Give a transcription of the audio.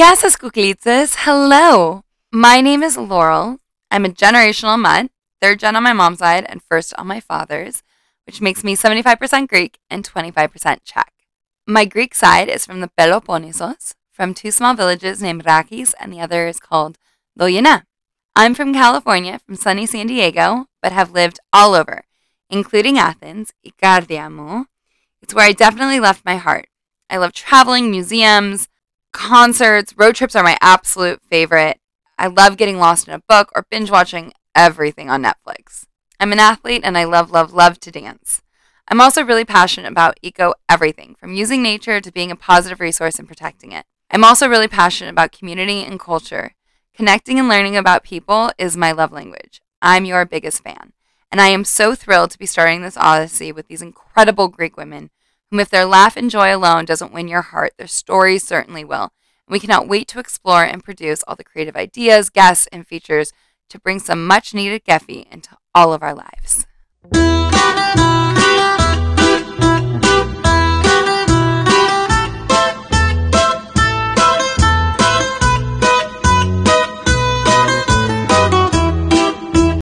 Hola, Saskuklitsas. Hello. My name is Laurel. I'm a generational mutt, third gen on my mom's side and first on my father's, which makes me 75% Greek and 25% Czech. My Greek side is from the Peloponnesos, from two small villages named Rakis, and the other is called Loyina. I'm from California, from sunny San Diego, but have lived all over, including Athens, Ikardiamu. It's where I definitely left my heart. I love traveling, museums, concerts, road trips are my absolute favorite. I love getting lost in a book or binge watching everything on Netflix. I'm an athlete and I love, love, love to dance. I'm also really passionate about eco everything, from using nature to being a positive resource and protecting it. I'm also really passionate about community and culture. Connecting and learning about people is my love language. I'm your biggest fan. And I am so thrilled to be starting this odyssey with these incredible Greek women whom, if their laugh and joy alone doesn't win your heart, their stories certainly will. And we cannot wait to explore and produce all the creative ideas, guests, and features to bring some much needed kefi into all of our lives.